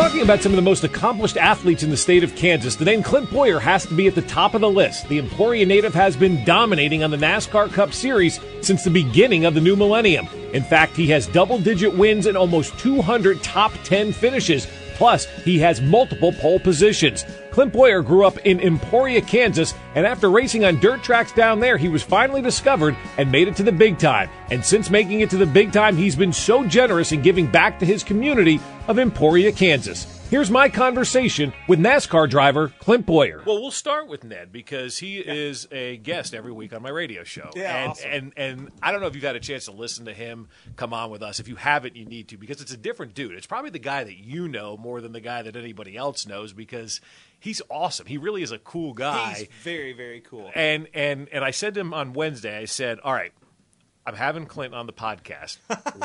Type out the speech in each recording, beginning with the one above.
Talking about some of the most accomplished athletes in the state of Kansas, the name Clint Bowyer has to be at the top of the list. The Emporia native has been dominating on the NASCAR Cup Series since the beginning of the new millennium. In fact, he has double digit wins and almost 200 top 10 finishes. Plus, he has multiple pole positions. Clint Bowyer grew up in Emporia, Kansas, and after racing on dirt tracks down there, he was finally discovered and made it to the big time. And since making it to the big time, he's been so generous in giving back to his community of Emporia, Kansas. Here's my conversation with NASCAR driver Clint Bowyer. Well, we'll start with Ned because he is a guest every week on my radio show. Yeah, and, awesome. and and I don't know if you've had a chance to listen to him come on with us. If you haven't, you need to because it's a different dude. It's probably the guy that you know more than the guy that anybody else knows because he's awesome. He really is a cool guy. He's very, very cool. And and and I said to him on Wednesday, I said, "All right, I'm having Clinton on the podcast.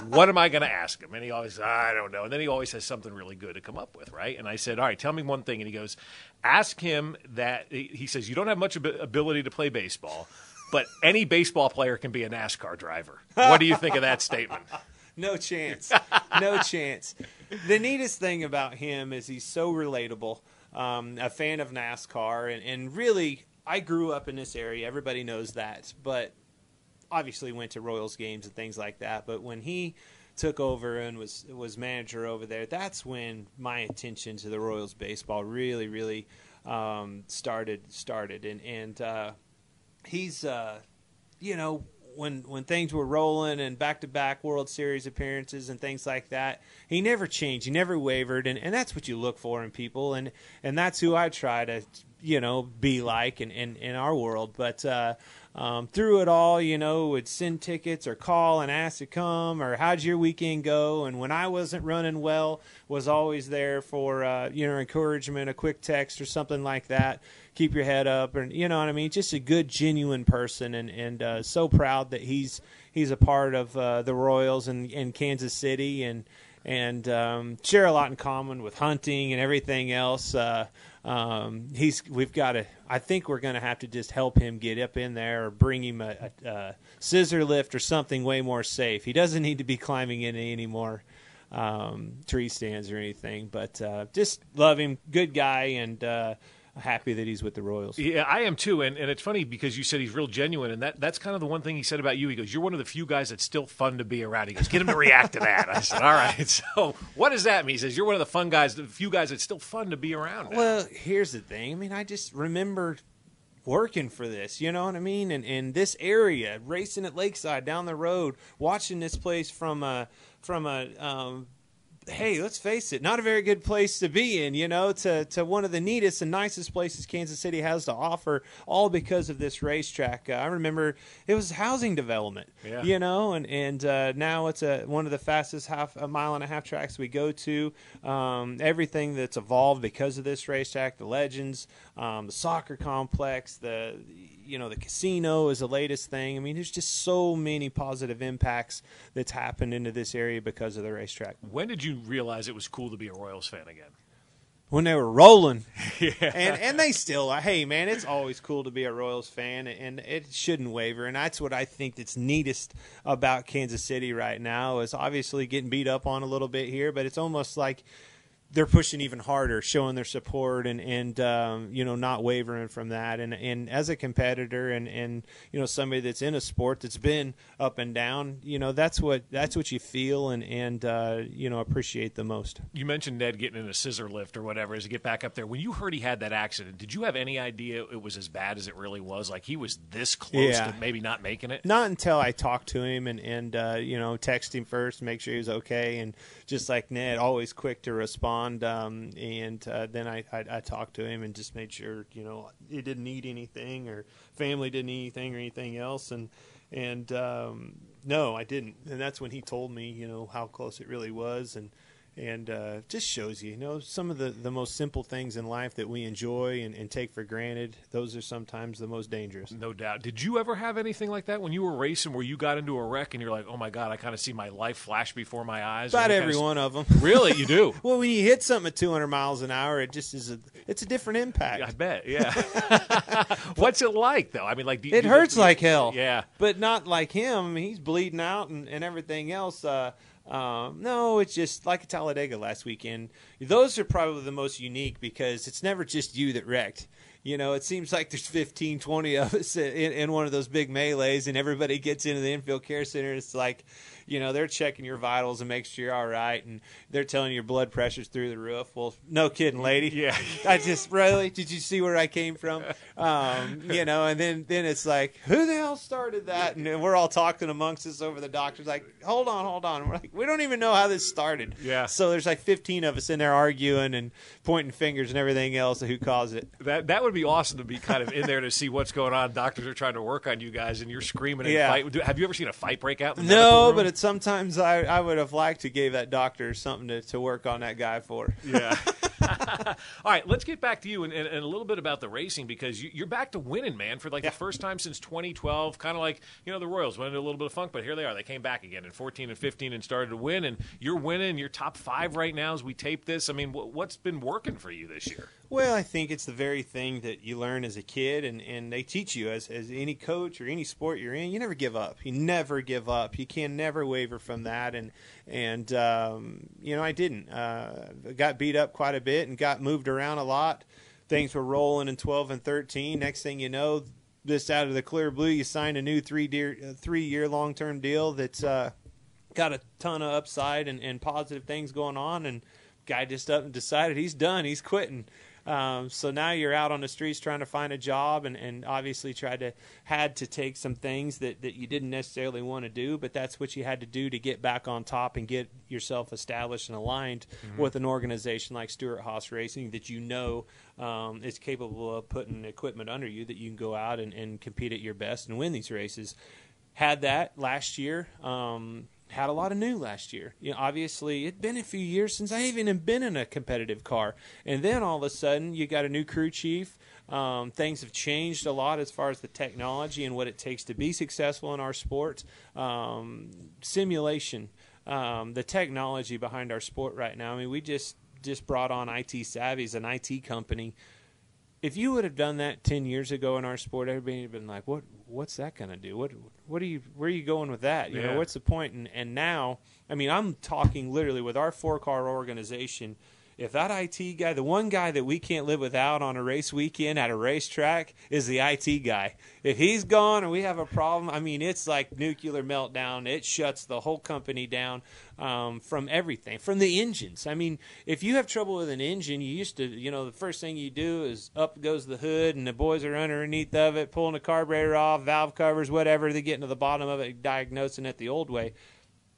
what am I going to ask him?" And he always, I don't know. And then he always has something really good to come up with, right? And I said, "All right, tell me one thing." And he goes, "Ask him that." He says, "You don't have much ability to play baseball." But any baseball player can be a NASCAR driver. What do you think of that statement? No chance. no chance. The neatest thing about him is he's so relatable. Um, a fan of NASCAR, and, and really, I grew up in this area. Everybody knows that, but obviously went to Royals games and things like that. But when he took over and was was manager over there, that's when my attention to the Royals baseball really, really um, started started. And and uh, he's uh, you know when when things were rolling and back to back World Series appearances and things like that, he never changed. He never wavered, and, and that's what you look for in people, and and that's who I try to you know be like in in, in our world. But uh, um, through it all, you know, would send tickets or call and ask to come or how'd your weekend go? And when I wasn't running well, was always there for uh, you know encouragement, a quick text or something like that. Keep your head up, and you know what I mean. Just a good, genuine person, and and uh, so proud that he's he's a part of uh, the Royals and in Kansas City, and and um, share a lot in common with hunting and everything else. Uh, um, he's we've got to. I think we're going to have to just help him get up in there or bring him a, a, a scissor lift or something way more safe. He doesn't need to be climbing in any more um, tree stands or anything. But uh, just love him, good guy, and uh, happy that he's with the Royals. Yeah, I am too, and, and it's funny because you said he's real genuine, and that, that's kind of the one thing he said about you. He goes, "You're one of the few guys that's still fun to be around." He goes, "Get him to react to that." I said, "All right." So what does that mean? He says, "You're one of the fun guys, the few guys that's still fun to be around." now." Well, here's the thing. I mean, I just remember working for this, you know what I mean? And and this area, racing at Lakeside down the road, watching this place from a from a um, hey, let's face it, not a very good place to be in, you know, to, to one of the neatest and nicest places Kansas City has to offer, all because of this racetrack. Uh, I remember it was housing development, Yeah. you know, and, and uh, now it's a, one of the fastest half a mile and a half tracks we go to. Um, everything that's evolved because of this racetrack, the legends, um, the soccer complex, the you know the casino is the latest thing. I mean, there's just so many positive impacts that's happened into this area because of the racetrack. when did you realize it was cool to be a Royals fan again? when they were rolling. And and they still are. Hey man, it's always cool to be a Royals fan and it shouldn't waver. And that's what I think that's neatest about Kansas City right now is obviously getting beat up on a little bit here, but it's almost like they're pushing even harder, showing their support and and um, you know not wavering from that. And and as a competitor and and you know somebody that's in a sport that's been up and down, you know that's what that's what you feel and and uh, you know appreciate the most. You mentioned Ned getting in a scissor lift or whatever as he get back up there. When you heard he had that accident, did you have any idea it was as bad as it really was? Like he was this close Yeah. to maybe not making it? Not until I talked to him and and uh, you know text him first, make sure he was okay, and just like Ned, always quick to respond respond. Um, and uh, then I, I I talked to him and just made sure you know he didn't need anything or family didn't need anything or anything else. And and um, no, I didn't. And that's when he told me you know how close it really was and and uh, just shows you, you know, some of the, the most simple things in life that we enjoy and, and, take for granted. Those are sometimes the most dangerous. No doubt. Did you ever have anything like that when you were racing, where you got into a wreck and you're like, "Oh my god, I kind of see my life flash before my eyes"? About every one of them. Really, you do? well, when you hit something at 200 miles an hour, it just is a it's a different impact. I bet. Yeah. What's it like though? I mean, like it hurts like hell. Yeah, but not like him. He's bleeding out and, and everything else. Uh, um, no, it's just like a Talladega last weekend. Those are probably the most unique because it's never just you that wrecked. You know, it seems like there's 15, 20 of us in, in one of those big melees, and everybody gets into the infield care center. It's like, you know, they're checking your vitals and make sure you're all right, and they're telling you your blood pressure's through the roof. Well, no kidding, lady. Yeah. I just really did you see where I came from? Um, you know, and then then it's like, who the hell started that? And we're all talking amongst us over the doctor's like, hold on, hold on. we're like, we don't even know how this started. Yeah. So there's like 15 of us in there arguing and pointing fingers and everything else who caused it. That that would be awesome to be kind of in there to see what's going on. Doctors are trying to work on you guys, and you're screaming and yeah. fight. Have you ever seen a fight break out? no, but it's sometimes I, I would have liked to gave that doctor something to, to work on that guy for. Yeah. All right, let's get back to you and, and, and, a little bit about the racing because you, are back to winning, man, for like yeah. the first time since 2012. Kind of like you know the Royals went into a little bit of funk, but here they are. They came back again in 14 and 15 and started to win, and you're winning. You're top five right now as we tape this. I mean, what's been working for you this year? Well, I think it's the very thing that you learn as a kid, and, and they teach you as, as any coach or any sport you're in. You never give up. You never give up. You can never waver from that. And and um, you know, I didn't. Uh, got beat up quite a bit and got moved around a lot. Things were rolling in 12 and 13. Next thing you know, just out of the clear blue, you signed a new three year three year long term deal that's uh, got a ton of upside and, and positive things going on. And guy just up and decided he's done. He's quitting. Um, so now you're out on the streets trying to find a job, and, and obviously tried to had to take some things that, that you didn't necessarily want to do, but that's what you had to do to get back on top and get yourself established and aligned mm-hmm. with an organization like Stewart-Haas Racing that you know um, is capable of putting equipment under you that you can go out and, and compete at your best and win these races. Had that last year. Um, had a lot of new last year. You know, obviously, it'd been a few years since I even been in a competitive car, and then all of a sudden, you got a new crew chief. Um, things have changed a lot as far as the technology and what it takes to be successful in our sport. Um, simulation, um, the technology behind our sport right now. I mean, we just just brought on IT Savvy's, an IT company. If you would have done that ten years ago in our sport, everybody would have been like, "What? What's that going to do? What? what are you where are you going with that you yeah. know what's the point? point and and now i mean i'm talking literally with our four car organization if that IT guy, the one guy that we can't live without on a race weekend at a racetrack is the IT guy. If he's gone and we have a problem, I mean, it's like nuclear meltdown. It shuts the whole company down um, from everything, from the engines. I mean, if you have trouble with an engine, you used to, you know, the first thing you do is up goes the hood and the boys are underneath of it, pulling the carburetor off, valve covers, whatever. They get to the bottom of it, diagnosing it the old way.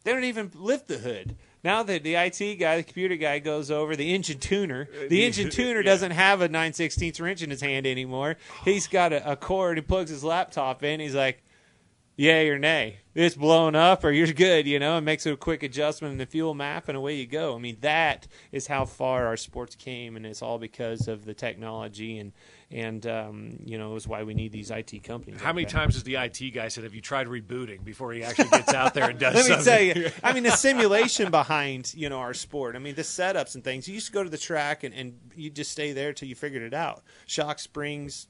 They don't even lift the hood. Now that the IT guy, the computer guy goes over, the engine tuner, the engine tuner yeah. doesn't have a 9 16 wrench in his hand anymore. He's got a, a cord, he plugs his laptop in, he's like, yay or nay. It's blown up or you're good, you know, and makes a quick adjustment in the fuel map and away you go. I mean, that is how far our sports came, and it's all because of the technology and and um, you know, is why we need these IT companies. How like many that. times has the IT guy said, "Have you tried rebooting before he actually gets out there and does?" Let something? me tell you, I mean, the simulation behind you know our sport. I mean, the setups and things. You used to go to the track and, and you just stay there till you figured it out. Shock springs,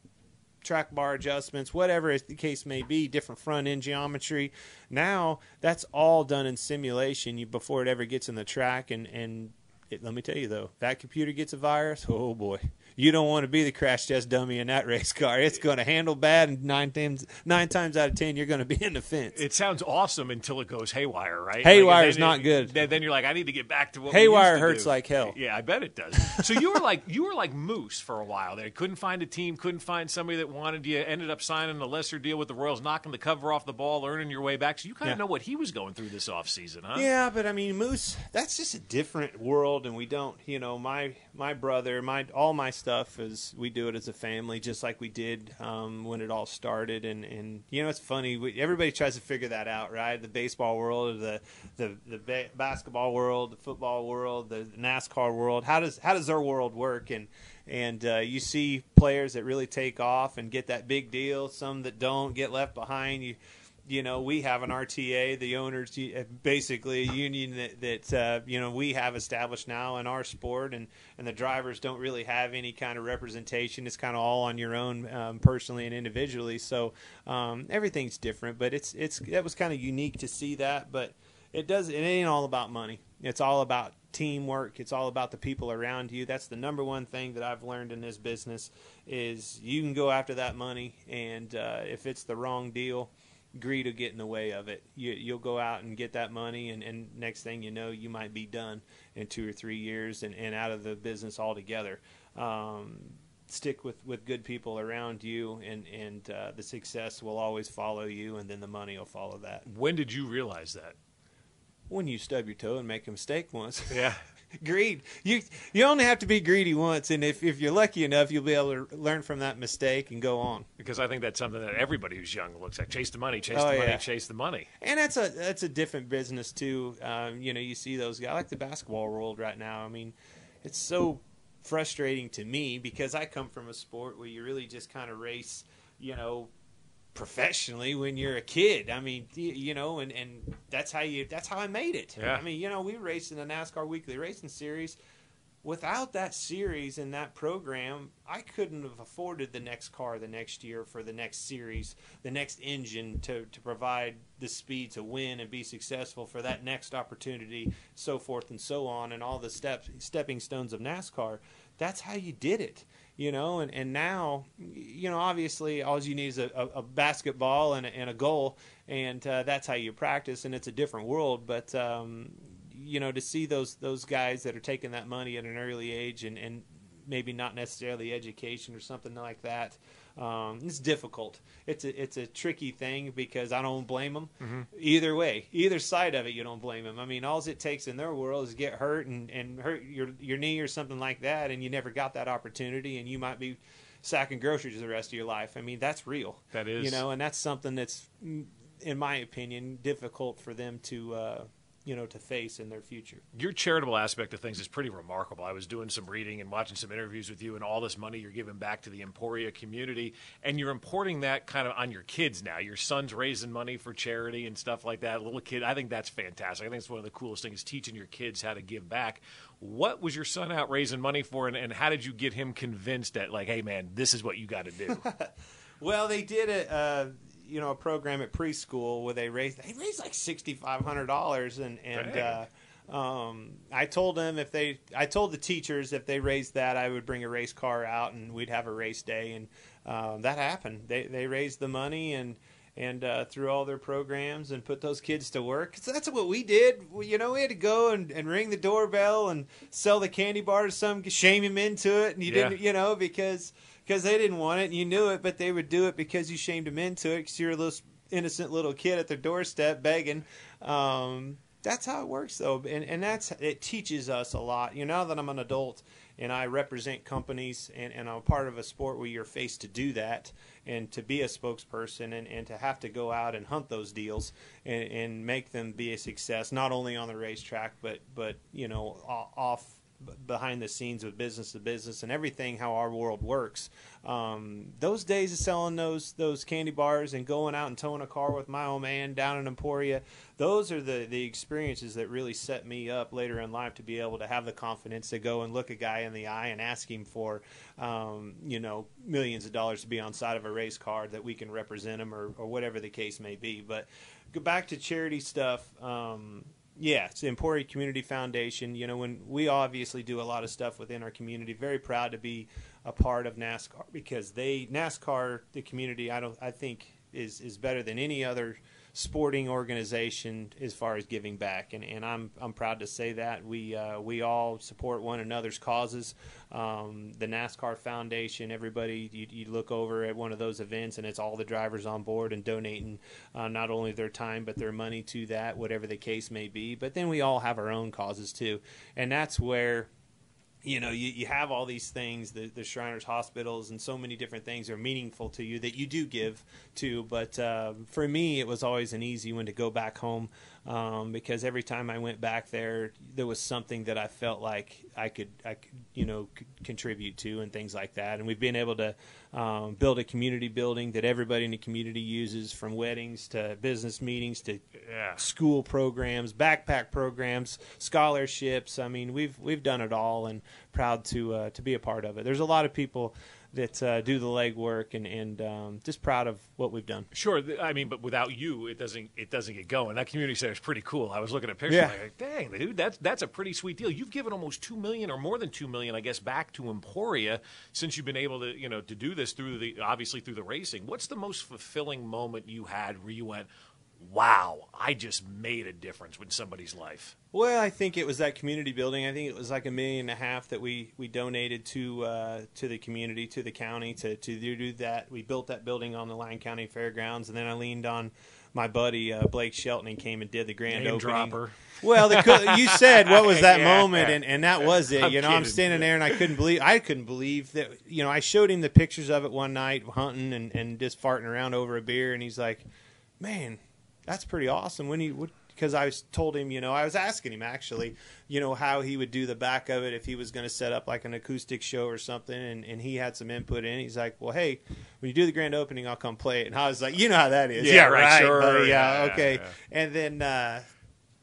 track bar adjustments, whatever the case may be, different front end geometry. Now that's all done in simulation before it ever gets in the track. And, and it, let me tell you though, that computer gets a virus, oh boy, you don't want to be the crash test dummy in that race car. It's going to handle bad, and nine times nine times out of ten, you're going to be in the fence. It sounds awesome until it goes haywire, right? Haywire like, is not good. Then, then, you're like, I need to get back to what haywire hurts do. like hell. Yeah, I bet it does. so you were like you were like Moose for a while there. Couldn't find a team, couldn't find somebody that wanted you. Ended up signing a lesser deal with the Royals, knocking the cover off the ball, earning your way back. So you kind of Yeah. know what he was going through this offseason, huh? Yeah, but I mean, Moose, that's just a different world, and we don't, you know, my my brother, my all my stuff is we do it as a family, just like we did um, when it all started, and and you know, it's funny. We, everybody tries to figure that out, right? The baseball world, the the the ba- basketball world, the football world, the NASCAR world. How does how does their world work? And and uh, you see players that really take off and get that big deal, some that don't get left behind. You you know, we have an RTA, the owners, uh, basically a union that, that uh, you know we have established now in our sport, and and the drivers don't really have any kind of representation. It's kind of all on your own, um, personally and individually. So um, everything's different, but it's it's that was kind of unique to see that, but it does it ain't all about money. It's all about teamwork. It's all about the people around you. That's the number one thing that I've learned in this business is you can go after that money, and uh, if it's the wrong deal greed will get in the way of it. You, you'll go out and get that money, and, and next thing you know, you might be done in two or three years and, and out of the business altogether. Um, stick with, with good people around you, and, and uh, the success will always follow you, and then the money will follow that. When did you realize that? When you stub your toe and make a mistake once. Yeah. greed. You you only have to be greedy once, and if, if you're lucky enough, you'll be able to learn from that mistake and go on. Because I think that's something that everybody who's young looks at. Chase the money, chase Oh, the money, chase the money. And that's a that's a different business too. Um, you know, you see those guys I like the basketball world right now. I mean, it's so frustrating to me because I come from a sport where you really just kind of race, you know, professionally when you're a kid. I mean, you know, and and that's how you that's how I made it. Yeah. I mean, you know, we raced in the NASCAR Weekly Racing Series. Without that series and that program, I couldn't have afforded the next car the next year for the next series, the next engine to, to provide the speed to win and be successful for that next opportunity, so forth and so on, and all the steps, stepping stones of NASCAR. That's how you did it, you know. And, and now, you know, obviously, all you need is a, a, a basketball and a, and a goal, and uh, that's how you practice. And it's a different world, but um, you know, to see those those guys that are taking that money at an early age and, and maybe not necessarily education or something like that. Um, it's difficult. It's a it's a tricky thing because I don't blame them either way. Either side of it, you don't blame them. I mean, all it takes in their world is get hurt and, and hurt your your knee or something like that, and you never got that opportunity, and you might be sacking groceries the rest of your life. I mean, that's real. That is. you know, and that's something that's, in my opinion, difficult for them to. Uh, you know, to face in their future. Your charitable aspect of things is pretty remarkable. I was doing some reading and watching some interviews with you, and all this money you're giving back to the Emporia community, and you're importing that kind of on your kids now. Your son's raising money for charity and stuff like that. Little kid, I think that's fantastic. I think it's one of the coolest things, teaching your kids how to give back. What was your son out raising money for, and, and how did you get him convinced that, like, hey, man, this is what you got to do? Well, they did a uh, you know a program at preschool where they raised they raised like sixty five hundred dollars, and and uh, um, I told them if they I told the teachers if they raised that I would bring a race car out and we'd have a race day, and um, that happened. They they raised the money and. And uh, through all their programs and put those kids to work. So that's what we did. We, you know, we had to go and, and ring the doorbell and sell the candy bar to some, shame him into it, and you Yeah. didn't, you know, because because they didn't want it and you knew it, but they would do it because you shamed them into it because you're a little innocent little kid at their doorstep begging. Um, that's how it works, though, and and that's it teaches us a lot. You know, now that I'm an adult and I represent companies and, and I'm part of a sport where you're faced to do that and to be a spokesperson and, and to have to go out and hunt those deals and, and make them be a success, not only on the racetrack but but you know off behind the scenes with business to business and everything how our world works. Um, those days of selling those those candy bars and going out and towing a car with my old man down in Emporia, those are the the experiences that really set me up later in life to be able to have the confidence to go and look a guy in the eye and ask him for um, you know millions of dollars to be on side of a race car that we can represent him or, or whatever the case may be. But go back to charity stuff. Um, Yeah, it's the Emporia Community Foundation. You know, when we obviously do a lot of stuff within our community, very proud to be a part of NASCAR because they NASCAR the community. I don't. I think is is better than any other sporting organization as far as giving back, and, and I'm I'm proud to say that we uh, we all support one another's causes. Um, the NASCAR Foundation, everybody you, you, look over at one of those events, and it's all the drivers on board and donating uh, not only their time but their money to that, whatever the case may be. But then we all have our own causes too, and that's where you know, you, you have all these things, the, the Shriners hospitals, and so many different things are meaningful to you that you do give to. But uh, for me, it was always an easy one to go back home um, because every time I went back there, there was something that I felt like I could, I could, you know, contribute to and things like that. And we've been able to um, build a community building that everybody in the community uses, from weddings to business meetings to yeah. school programs, backpack programs, scholarships. I mean, we've we've done it all, and proud to uh, to be a part of it. There's a lot of people that uh, do the legwork and and um, just proud of what we've done. Sure, I mean, but without you, it doesn't it doesn't get going. That community center is pretty cool. I was looking at pictures, yeah. like, dang, dude, that's that's a pretty sweet deal. You've given almost two million or more than two million, I guess, back to Emporia since you've been able to you know to do this through the obviously through the racing. What's the most fulfilling moment you had where you went? Wow, I just made a difference in somebody's life? Well, I think it was that community building. I think it was like a million and a half that we, we donated to uh, to the community, to the county, to, to do that. We built that building on the Lyon County Fairgrounds, and then I leaned on my buddy uh, Blake Shelton and came and did the grand Name opening. Dropper. Well, the, you said what was that yeah, moment, and, and that was it. I'm you know, kidding. I'm standing there and I couldn't believe I couldn't believe that. You know, I showed him the pictures of it one night hunting and, and just farting around over a beer, and he's like, "Man, that's pretty awesome. When he would, because I was told him, you know, I was asking him actually, you know, how he would do the back of it if he was going to set up like an acoustic show or something, and, and he had some input in. He's like, well, hey, when you do the grand opening, I'll come play it. And I was like, you know how that is, yeah, yeah right, right, sure, yeah, yeah, okay. Yeah. And then uh,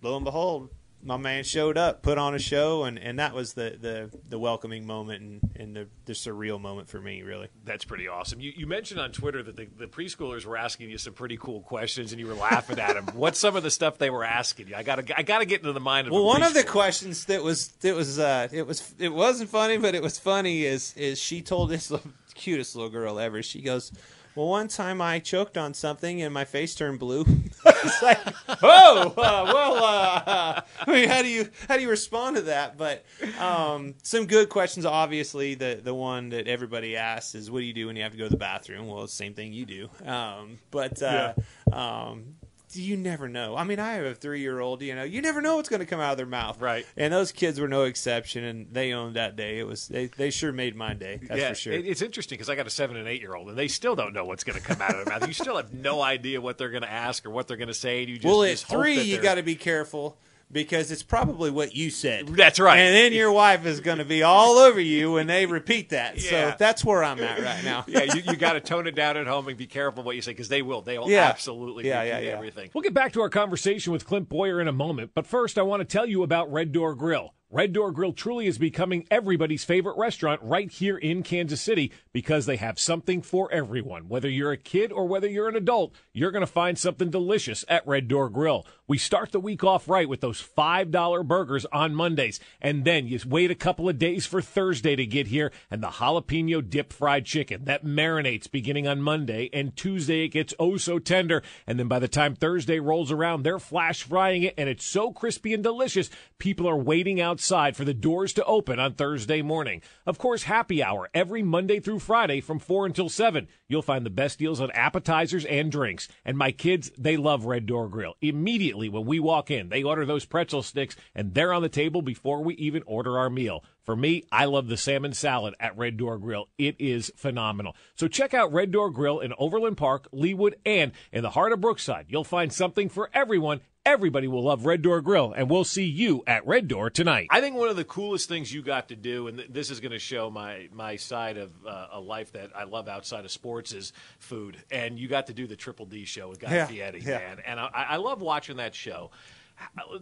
lo and behold, my man showed up, put on a show, and, and that was the, the, the welcoming moment and, and the, the surreal moment for me, really. That's pretty awesome. You, you mentioned on Twitter that the, the preschoolers were asking you some pretty cool questions, and you were laughing at them. What's some of the stuff they were asking you? I got I got to get into the mind of. Well, one of the questions that was that was uh, it was it wasn't funny, but it was funny is is she told this little, cutest little girl ever. She goes well, one time I choked on something and my face turned blue. it's like, oh, uh, well, uh, I mean, how do you how do you respond to that? But um, some good questions. Obviously, the the one that everybody asks is, "What do you do when you have to go to the bathroom?" Well, it's the same thing you do. Um, but uh, yeah. um, you never know. I mean, I have a three year old. You know, you never know what's going to come out of their mouth. Right. And those kids were no exception, and they owned that day. It was they, they sure made my day. That's yeah, for sure. It's interesting because I got a seven and eight year old, and they still don't know what's going to come out of their mouth. You still have no idea what they're going to ask or what they're going to say. You just, well, at three, you got to be careful because it's probably what you said. That's right. And then your wife is going to be all over you when they repeat that. Yeah. So that's where I'm at right now. yeah, you, you got to tone it down at home and be careful what you say because they will. They will yeah. absolutely yeah, yeah, yeah. everything. We'll get back to our conversation with Clint Bowyer in a moment, but first I want to tell you about Red Door Grill. Red Door Grill truly is becoming everybody's favorite restaurant right here in Kansas City because they have something for everyone. Whether you're a kid or whether you're an adult, you're going to find something delicious at Red Door Grill. We start the week off right with those $5 burgers on Mondays, and then you wait a couple of days for Thursday to get here and the jalapeno dip fried chicken that marinates beginning on Monday, and Tuesday it gets oh so tender, and then by the time Thursday rolls around, they're flash frying it, and it's so crispy and delicious, people are waiting outside outside for the doors to open on Thursday morning. Of course, happy hour every Monday through Friday from 4 until 7. You'll find the best deals on appetizers and drinks. And my kids, they love Red Door Grill. Immediately when we walk in, they order those pretzel sticks and they're on the table before we even order our meal. For me, I love the salmon salad at Red Door Grill. It is phenomenal. So check out Red Door Grill in Overland Park, Leawood, and in the heart of Brookside. You'll find something for everyone Everybody will love Red Door Grill, and we'll see you at Red Door tonight. I think one of the coolest things you got to do, and this is going to show my my side of uh, a life that I love outside of sports, is food. And you got to do the Triple D show with Guy yeah, Fieri, yeah. man. And I, I love watching that show.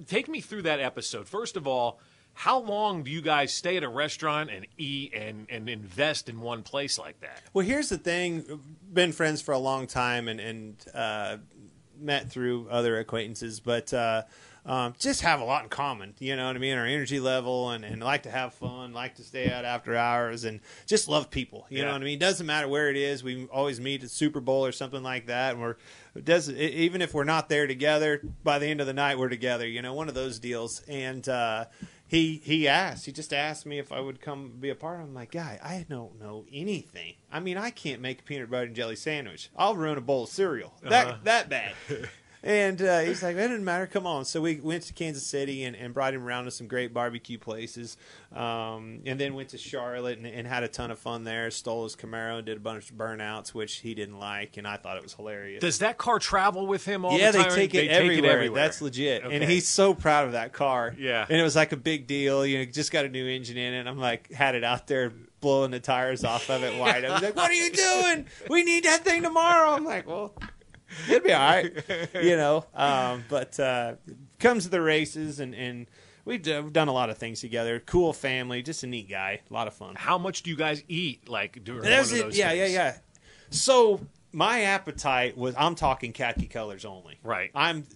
Take me through that episode. First of all, how long do you guys stay at a restaurant and eat and, and invest in one place like that? Well, here's the thing: been friends for a long time, and and uh, met through other acquaintances, but uh, um, just have a lot in common. You know what I mean? Our energy level and, and like to have fun, like to stay out after hours, and just love people. You Yeah. know what I mean? Doesn't matter where it is. We always meet at Super Bowl or something like that, and we're it does even if we're not there together. By the end of the night, we're together. You know, one of those deals. And uh, he he asked. He just asked me if I would come be a part. I'm like, guy, I don't know anything. I mean, I can't make a peanut butter and jelly sandwich. I'll ruin a bowl of cereal. That Uh-huh. that bad. And uh, he's like, it doesn't matter. Come on. So we went to Kansas City and, and brought him around to some great barbecue places. Um, and then went to Charlotte and, and had a ton of fun there. Stole his Camaro and did a bunch of burnouts, which he didn't like. And I thought it was hilarious. Does that car travel with him all yeah, the they time? take, it, everywhere. That's legit. And he's so proud of that car. Yeah. And it was like a big deal. You know, just got a new engine in it. And I'm like, had it out there blowing the tires off of it wide. I was like, what are you doing? We need that thing tomorrow. I'm like, well, it'll be all right. You know, um, but uh, comes to the races and, and we've d- we've done a lot of things together. Cool family, just a neat guy. A lot of fun. How much do you guys eat? Like during one of it. those Yeah, things? yeah, yeah. So my appetite was I'm talking khaki colors only. Right. I'm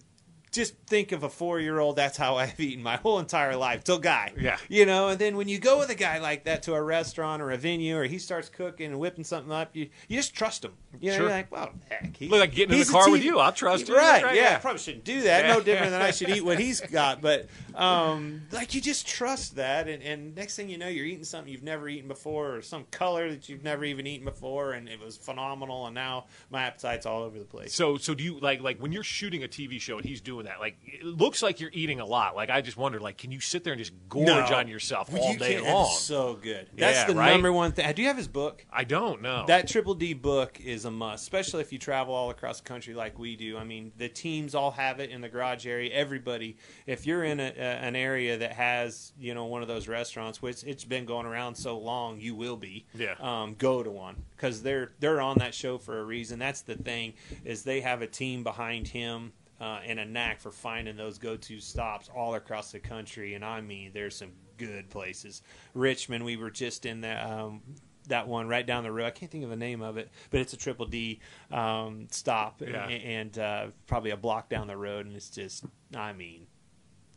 just think of a four year old. That's how I've eaten my whole entire life till guy. Yeah. You know, and then when you go with a guy like that to a restaurant or a venue, or he starts cooking and whipping something up, you you just trust him. You know, Sure. you're like, well, heck, he, Look, like getting in the car with you. I'll trust you. Right? Right, yeah, yeah. I probably shouldn't do that. No different than I should eat what he's got, but um, like you just trust that, and, and next thing you know, you're eating something you've never eaten before, or some color that you've never even eaten before, and it was phenomenal. And now my appetite's all over the place. So, so do you like like when you're shooting a TV show and he's doing that? Like, it looks like you're eating a lot. Like, I just wondered, like, can you sit there and just gorge No. on yourself all you day can't- long? It's so good. That's Yeah, the right? number one thing. Do you have his book? I don't know. That Triple D book is a must, especially if you travel all across the country like we do. I mean, the teams all have it in the garage area. Everybody, if you're in a, a, an area that has, you know, one of those restaurants, which it's been going around so long, you will be. Yeah. Um, go to one because they're they're on that show for a reason. That's the thing is they have a team behind him. Uh, and a knack for finding those go-to stops all across the country, and I mean, there's some good places. Richmond, we were just in that um, that one right down the road. I can't think of the name of it, but it's a triple D um, stop, Yeah. and, and uh, probably a block down the road, and it's just, I mean,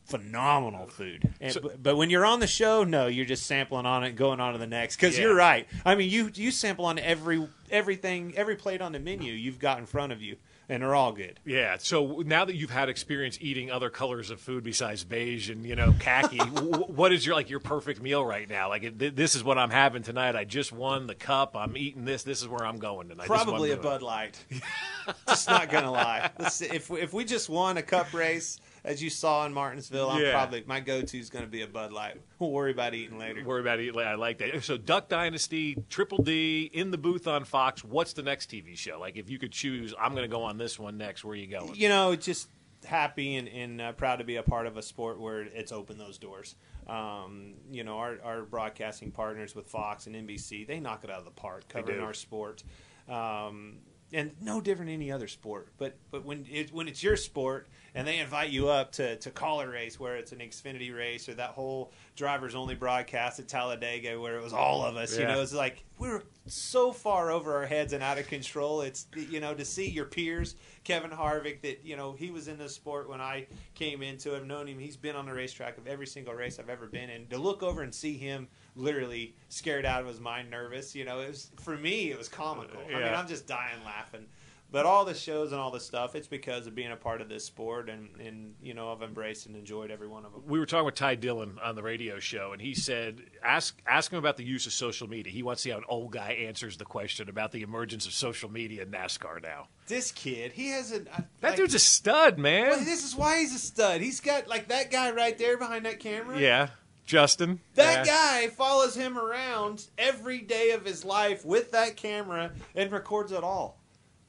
phenomenal food. And, So- but, but when you're on the show, no, you're just sampling on it, going on to the next. Because Yeah. you're right. I mean, you you sample on every everything, every plate on the menu you've got in front of you, and they're all good. yeah. So now that you've had experience eating other colors of food besides beige and you know khaki, w- what is your like your perfect meal right now? Like, it, th- this is what I'm having tonight. I just won the cup. I'm eating this. This is where I'm going tonight. This is what I'm Probably a. Bud Light. just not gonna lie. Let's see, if we- if we just won a cup race, as you saw in Martinsville, I'm Yeah. probably my go-to is gonna be a Bud Light. We'll worry about eating later. Worry about it. I like that. So, Duck Dynasty, Triple D, in the booth on Fox. What's the next TV show? Like, if you could choose, I'm going to go on this one next. Where are you going? you know, just happy and, and uh, proud to be a part of a sport where it's opened those doors. Um, you know, our, our broadcasting partners with Fox and NBC, they knock it out of the park covering our sport. Um, and no different than any other sport. But but when it, when it's your sport and they invite you up to, to call a race where it's an Xfinity race or that whole drivers only broadcast at Talladega where it was all of us, you Yeah. know, it's like we're so far over our heads and out of control. It's you know to see your peers, Kevin Harvick, that you know he was in this sport when I came into it. I've known him. He's been on the racetrack of every single race I've ever been in. To look over and see him literally scared out of his mind, nervous. You know, it was for me it was comical. I mean, I'm just dying laughing. But all the shows and all the stuff, it's because of being a part of this sport, and, and you know I've embraced and enjoyed every one of them. we were talking with Ty Dillon on the radio show, and he said, "Ask ask him about the use of social media. He wants to see how an old guy answers the question about the emergence of social media in NASCAR now." This kid, he has a uh, That like, dude's a stud, man. Well, this is why he's a stud. He's got like that guy right there behind that camera. yeah, Justin. That Yeah. guy follows him around every day of his life with that camera and records it all.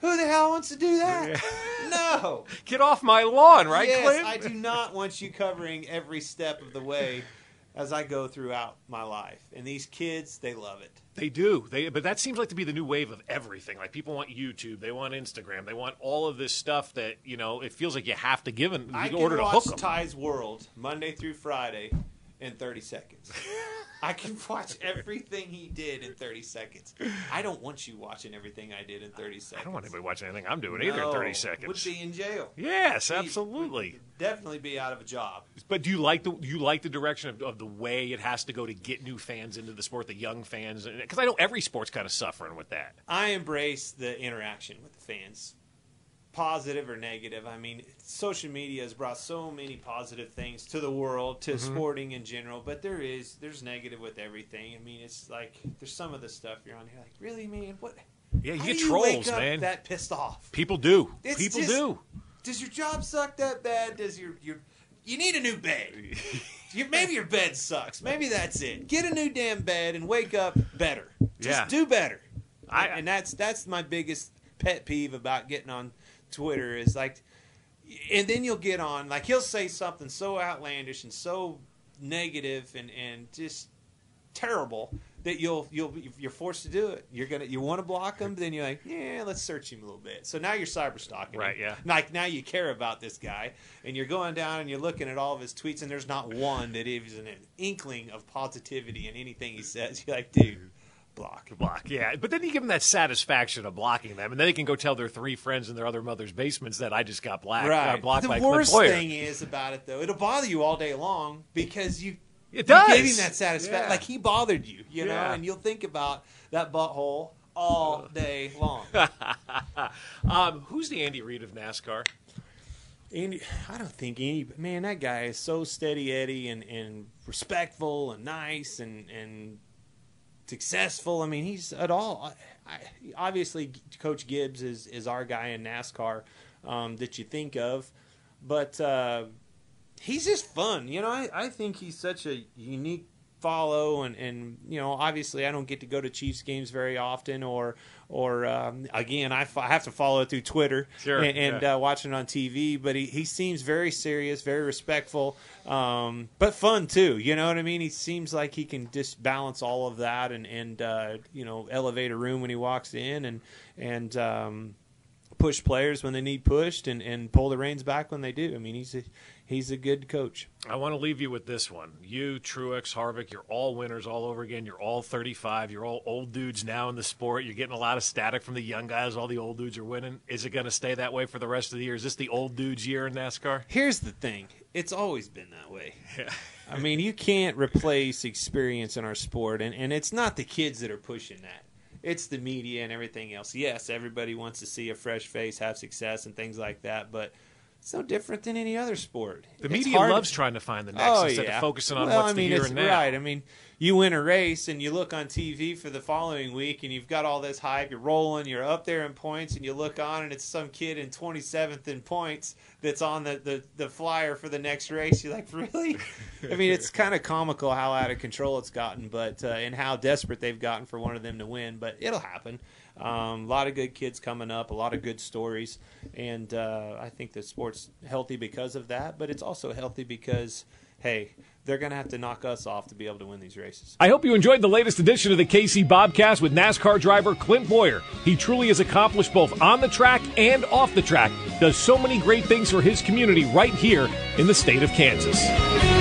Who the hell wants to do that? No. Get off my lawn, right, yes, Clint? I do not want you covering every step of the way as I go throughout my life. And these kids, they love it. They do. They, but that seems like to be the new wave of everything. Like people want YouTube, they want Instagram, they want all of this stuff that you know. It feels like you have to give in I in can order to watch hook them. Ty's World Monday through Friday in 30 seconds. I can watch everything he did in 30 seconds. I don't want you watching everything I did in 30 seconds. I don't want anybody watching anything I'm doing either in 30 seconds. Would be in jail. yes, absolutely. Definitely be out of a job. But do you like the you like the direction of, of the way it has to go to get new fans into the sport, the young fans? Because I know every sport's kind of suffering with that. I embrace the interaction with the fans, positive or negative. I mean, social media has brought so many positive things to the world, to Mm-hmm. sporting in general. But there is there's negative with everything. I mean, it's like there's some of the stuff you're on here like, really, man, what? Yeah, you get you trolls, up man. That pissed off. People do. It's People just- do. Does your job suck that bad? Does your your you need a new bed? Your, maybe your bed sucks. Maybe that's it. Get a new damn bed and wake up better. Just Yeah. do better. I- and that's that's my biggest pet peeve about getting on Twitter is like, and then you'll get on like he'll say something so outlandish and so negative and and just terrible that you'll you'll you're forced to do it. You're gonna you want to block him, then you're like, yeah, let's search him a little bit. So now you're cyber stalking, him. Right, yeah. Like now you care about this guy, and you're going down and you're looking at all of his tweets, and there's not one that is an inkling of positivity in anything he says. You're like, dude, block. Block, yeah. But then you give them that satisfaction of blocking them, and then they can go tell their three friends in their other mother's basements that I just got black, uh, Right. blocked the by worst thing is about it though, it'll bother you all day long because you It you does. gave him that satisfaction. Yeah. Like he bothered you, you know, Yeah. and you'll think about that butthole all day long. Um, who's the Andy Reid of NASCAR? Andy, I don't think any man. That guy is so steady, Eddie, and, and respectful and nice and and successful. I mean, he's at all. I, obviously, Coach Gibbs is is our guy in NASCAR um, that you think of, but uh, he's just fun. You know, I, I think he's such a unique follow and and you know obviously I don't get to go to Chiefs games very often or or um, again I, have to follow it through Twitter Sure, and, and yeah. uh, watching it on TV but he, he seems very serious very respectful um, but fun too you know what I mean he seems like he can just balance all of that and and uh, you know elevate a room when he walks in and and um, push players when they need pushed and, and pull the reins back when they do I mean he's a, he's a good coach I want to leave you with this one. You, Truex, Harvick, you're all winners all over again. You're all 35. You're all old dudes now in the sport. You're getting a lot of static from the young guys. All the old dudes are winning. Is it going to stay that way for the rest of the year? Is this the old dudes' year in NASCAR? Here's the thing: it's always been that way. Yeah. I mean, you can't replace experience in our sport, and, and it's not the kids that are pushing that. It's the media and everything else. Yes, everybody wants to see a fresh face have success and things like that, but it's no different than any other sport. The It's media hard- loves trying to find the next Oh, instead yeah. of focusing on well, what's I mean, the here and now. right. I mean, you win a race and you look on TV for the following week, and you've got all this hype. You're rolling. You're up there in points, and you look on, and it's some kid in 27th in points that's on the, the, the flyer for the next race. You're like, really? I mean, it's kind of comical how out of control it's gotten, but uh, and how desperate they've gotten for one of them to win. But it'll happen. Um, a lot of good kids coming up, a lot of good stories, and uh, I think the sport's healthy because of that. But it's also healthy because, hey, they're going to have to knock us off to be able to win these races. I hope you enjoyed the latest edition of the KC Bobcast with NASCAR driver Clint Bowyer. He truly has accomplished both on the track and off the track, does so many great things for his community right here in the state of Kansas.